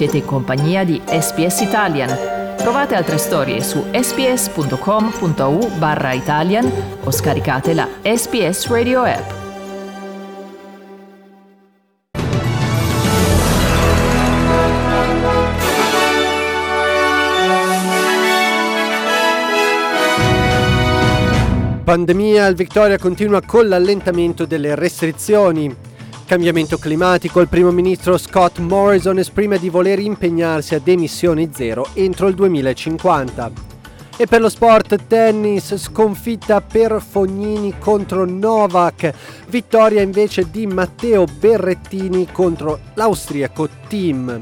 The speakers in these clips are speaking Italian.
Siete in compagnia di SPS Italian. Trovate altre storie su sps.com.au barra Italian o scaricate la SPS Radio app. Pandemia, il Victoria continua con l'allentamento delle restrizioni. Cambiamento climatico, il primo ministro Scott Morrison esprime di voler impegnarsi ad emissioni zero entro il 2050. E per lo sport tennis, sconfitta per Fognini contro Novak, vittoria invece di Matteo Berrettini contro l'austriaco Team.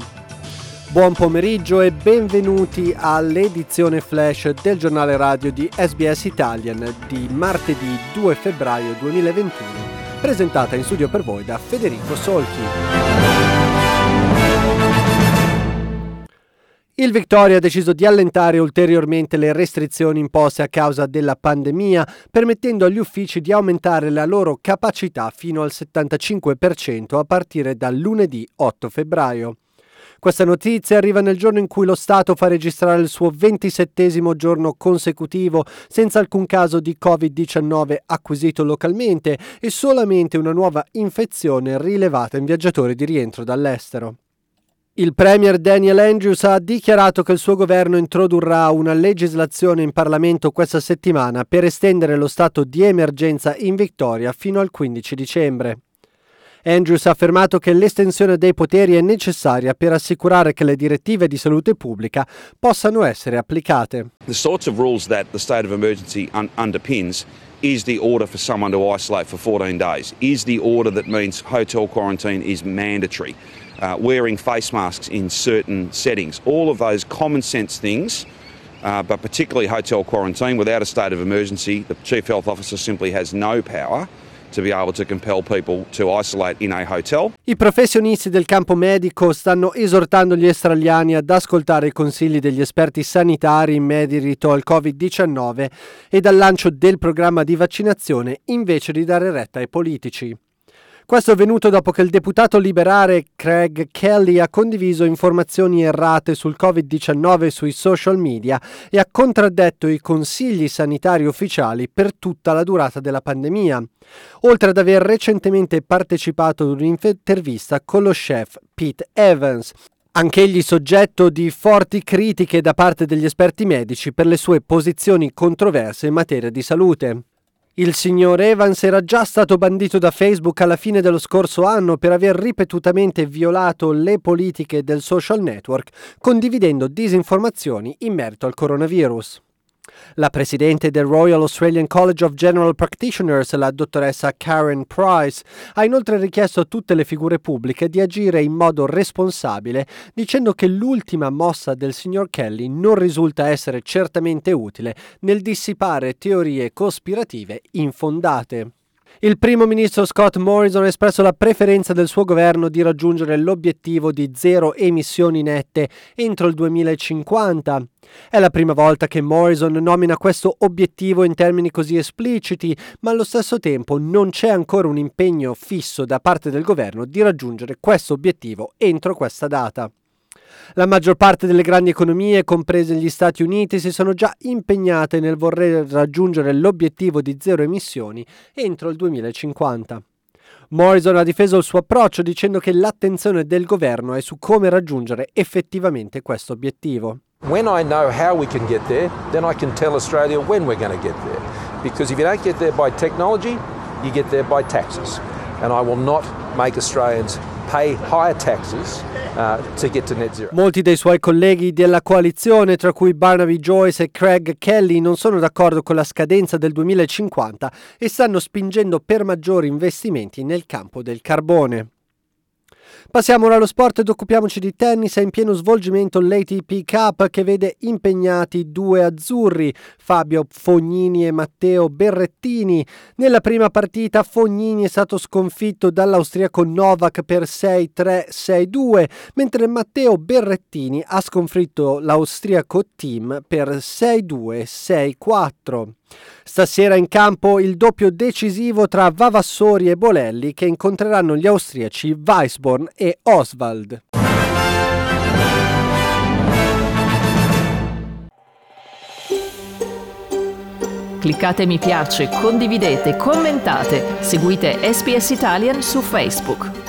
Buon pomeriggio e benvenuti all'edizione flash del giornale radio di SBS Italian di martedì 2 febbraio 2021, presentata in studio per voi da Federico Solchi. Il Victoria ha deciso di allentare ulteriormente le restrizioni imposte a causa della pandemia, permettendo agli uffici di aumentare la loro capacità fino al 75% a partire dal lunedì 8 febbraio. Questa notizia arriva nel giorno in cui lo Stato fa registrare il suo ventisettesimo giorno consecutivo senza alcun caso di Covid-19 acquisito localmente e solamente una nuova infezione rilevata in viaggiatori di rientro dall'estero. Il Premier Daniel Andrews ha dichiarato che il suo governo introdurrà una legislazione in Parlamento questa settimana per estendere lo stato di emergenza in Victoria fino al 15 dicembre. Andrews ha affermato che l'estensione dei poteri è necessaria per assicurare che le direttive di salute pubblica possano essere applicate. The sorts of rules that the state of emergency un- underpins is the order for someone to isolate for 14 days, is the order that means hotel quarantine is mandatory, uh, wearing face masks in certain settings, all of those common sense things. Uh, but particularly hotel quarantine, without a state of emergency, the Chief Health Officer simply has no power I professionisti del campo medico stanno esortando gli australiani ad ascoltare i consigli degli esperti sanitari in merito al Covid-19 e dal lancio del programma di vaccinazione invece di dare retta ai politici. Questo è avvenuto dopo che il deputato liberale Craig Kelly ha condiviso informazioni errate sul Covid-19 sui social media e ha contraddetto i consigli sanitari ufficiali per tutta la durata della pandemia, oltre ad aver recentemente partecipato ad un'intervista con lo chef Pete Evans, Anch'egli soggetto di forti critiche da parte degli esperti medici per le sue posizioni controverse in materia di salute. Il signor Evans era già stato bandito da Facebook alla fine dello scorso anno per aver ripetutamente violato le politiche del social network, condividendo disinformazioni in merito al coronavirus. La presidente del Royal Australian College of General Practitioners, la dottoressa Karen Price, ha inoltre richiesto a tutte le figure pubbliche di agire in modo responsabile, dicendo che l'ultima mossa del signor Kelly non risulta essere certamente utile nel dissipare teorie cospirative infondate. Il primo ministro Scott Morrison ha espresso la preferenza del suo governo di raggiungere l'obiettivo di zero emissioni nette entro il 2050. È la prima volta che Morrison nomina questo obiettivo in termini così espliciti, ma allo stesso tempo non c'è ancora un impegno fisso da parte del governo di raggiungere questo obiettivo entro questa data. La maggior parte delle grandi economie, comprese gli Stati Uniti, si sono già impegnate nel voler raggiungere l'obiettivo di zero emissioni entro il 2050. Morrison ha difeso il suo approccio dicendo che l'attenzione del governo è su come raggiungere effettivamente questo obiettivo. When I know how we can get there, then I can tell Australia when we're going to get there. Because if you don't get there by technology, you get there by taxes. And I will not make Australians pay higher taxes uh. Molti dei suoi colleghi della coalizione, tra cui Barnaby Joyce e Craig Kelly, non sono d'accordo con la scadenza del 2050 e stanno spingendo per maggiori investimenti nel campo del carbone. Passiamo ora allo sport ed occupiamoci di tennis. È in pieno svolgimento l'ATP Cup che vede impegnati due azzurri, Fabio Fognini e Matteo Berrettini. Nella prima partita Fognini è stato sconfitto dall'austriaco Novak per 6-3-6-2, mentre Matteo Berrettini ha sconfitto l'austriaco Team per 6-2-6-4. Stasera in campo il doppio decisivo tra Vavassori e Bolelli che incontreranno gli austriaci Weisborn e Oswald. Cliccate mi piace, condividete, commentate, seguite SPS Italian su Facebook.